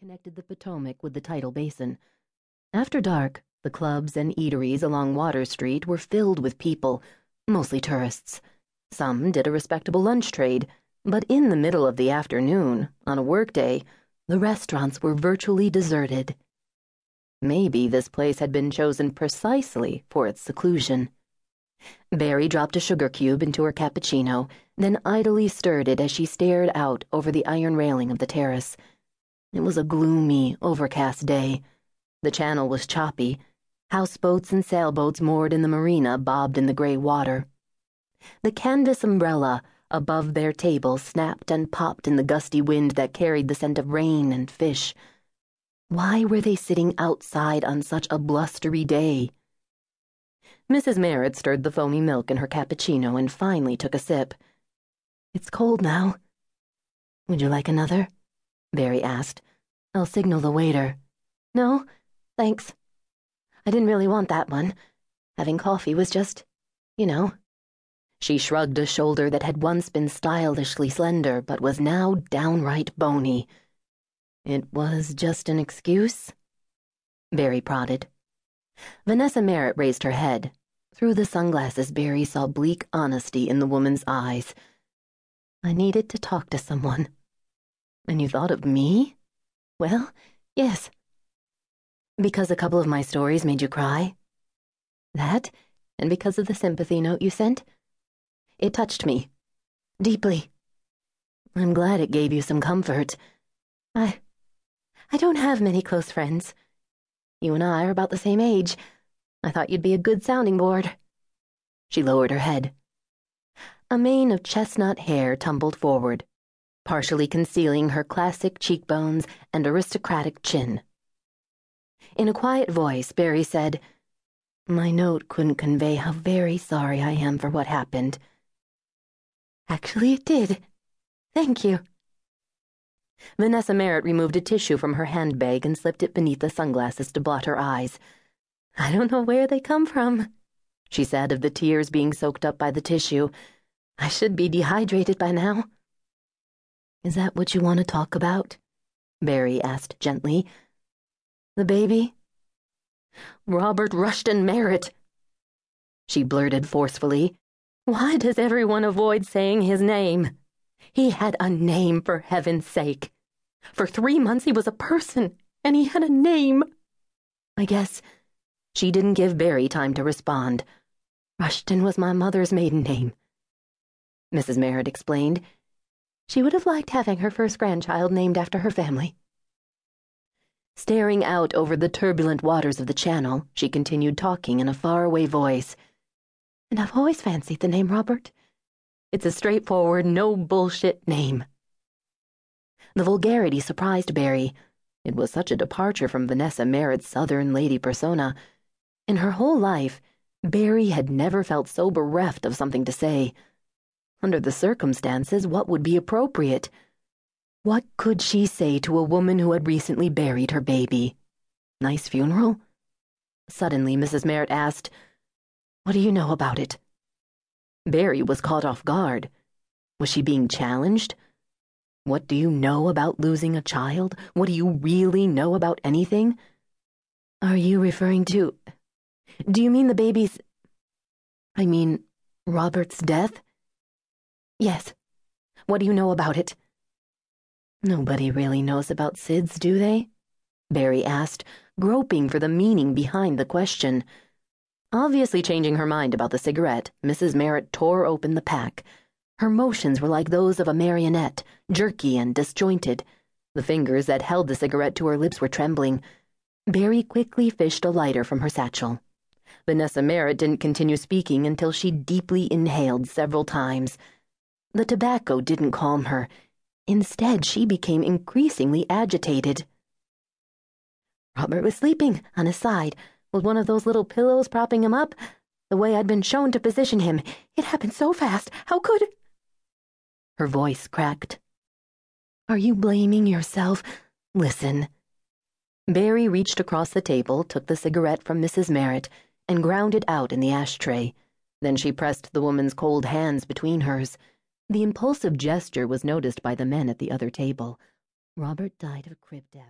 connected the Potomac with the tidal basin. After dark, the clubs and eateries along Water Street were filled with people, mostly tourists. Some did a respectable lunch trade, but in the middle of the afternoon, on a workday, the restaurants were virtually deserted. Maybe this place had been chosen precisely for its seclusion. Barrie dropped a sugar cube into her cappuccino, then idly stirred it as she stared out over the iron railing of the terrace. It was a gloomy, overcast day. The channel was choppy. Houseboats and sailboats moored in the marina bobbed in the gray water. The canvas umbrella above their table snapped and popped in the gusty wind that carried the scent of rain and fish. Why were they sitting outside on such a blustery day? Mrs. Merritt stirred the foamy milk in her cappuccino and finally took a sip. It's cold now. Would you like another? Barrie asked. I'll signal the waiter. No, thanks. I didn't really want that one. Having coffee was just, you know. She shrugged a shoulder that had once been stylishly slender but was now downright bony. It was just an excuse? Barrie prodded. Vanessa Merritt raised her head. Through the sunglasses, Barrie saw bleak honesty in the woman's eyes. I needed to talk to someone. And you thought of me? Well, yes. Because a couple of my stories made you cry? That, and because of the sympathy note you sent? It touched me. Deeply. I'm glad it gave you some comfort. I. I don't have many close friends. You and I are about the same age. I thought you'd be a good sounding board. She lowered her head. A mane of chestnut hair tumbled forward partially concealing her classic cheekbones and aristocratic chin. In a quiet voice, Barrie said, My note couldn't convey how very sorry I am for what happened. Actually, it did. Thank you. Vanessa Merritt removed a tissue from her handbag and slipped it beneath the sunglasses to blot her eyes. I don't know where they come from, she said of the tears being soaked up by the tissue. I should be dehydrated by now. Is that what you want to talk about? Barrie asked gently. The baby? Robert Rushton Merritt. She blurted forcefully. Why does everyone avoid saying his name? He had a name, for heaven's sake. For three months he was a person, and he had a name. I guess she didn't give Barrie time to respond. Rushton was my mother's maiden name. Mrs. Merritt explained. She would have liked having her first grandchild named after her family. Staring out over the turbulent waters of the channel, she continued talking in a faraway voice. And I've always fancied the name Robert. It's a straightforward, no bullshit name. The vulgarity surprised Barrie. It was such a departure from Vanessa Merritt's southern lady persona. In her whole life, Barrie had never felt so bereft of something to say. Under the circumstances, what would be appropriate? What could she say to a woman who had recently buried her baby? Nice funeral? Suddenly, Mrs. Merritt asked, What do you know about it? Barrie was caught off guard. Was she being challenged? What do you know about losing a child? What do you really know about anything? Are you referring to. Do you mean the baby's. I mean, Robert's death? Yes. What do you know about it? Nobody really knows about SIDS, do they? Barrie asked, groping for the meaning behind the question. Obviously changing her mind about the cigarette, Mrs. Merritt tore open the pack. Her motions were like those of a marionette, jerky and disjointed. The fingers that held the cigarette to her lips were trembling. Barrie quickly fished a lighter from her satchel. Vanessa Merritt didn't continue speaking until she deeply inhaled several times. The tobacco didn't calm her. Instead, she became increasingly agitated. Robert was sleeping on his side, with one of those little pillows propping him up, the way I'd been shown to position him. It happened so fast. How could. Her voice cracked. Are you blaming yourself? Listen. Barrie reached across the table, took the cigarette from Mrs. Merritt, and ground it out in the ashtray. Then she pressed the woman's cold hands between hers. The impulsive gesture was noticed by the men at the other table. Robert died of crib death.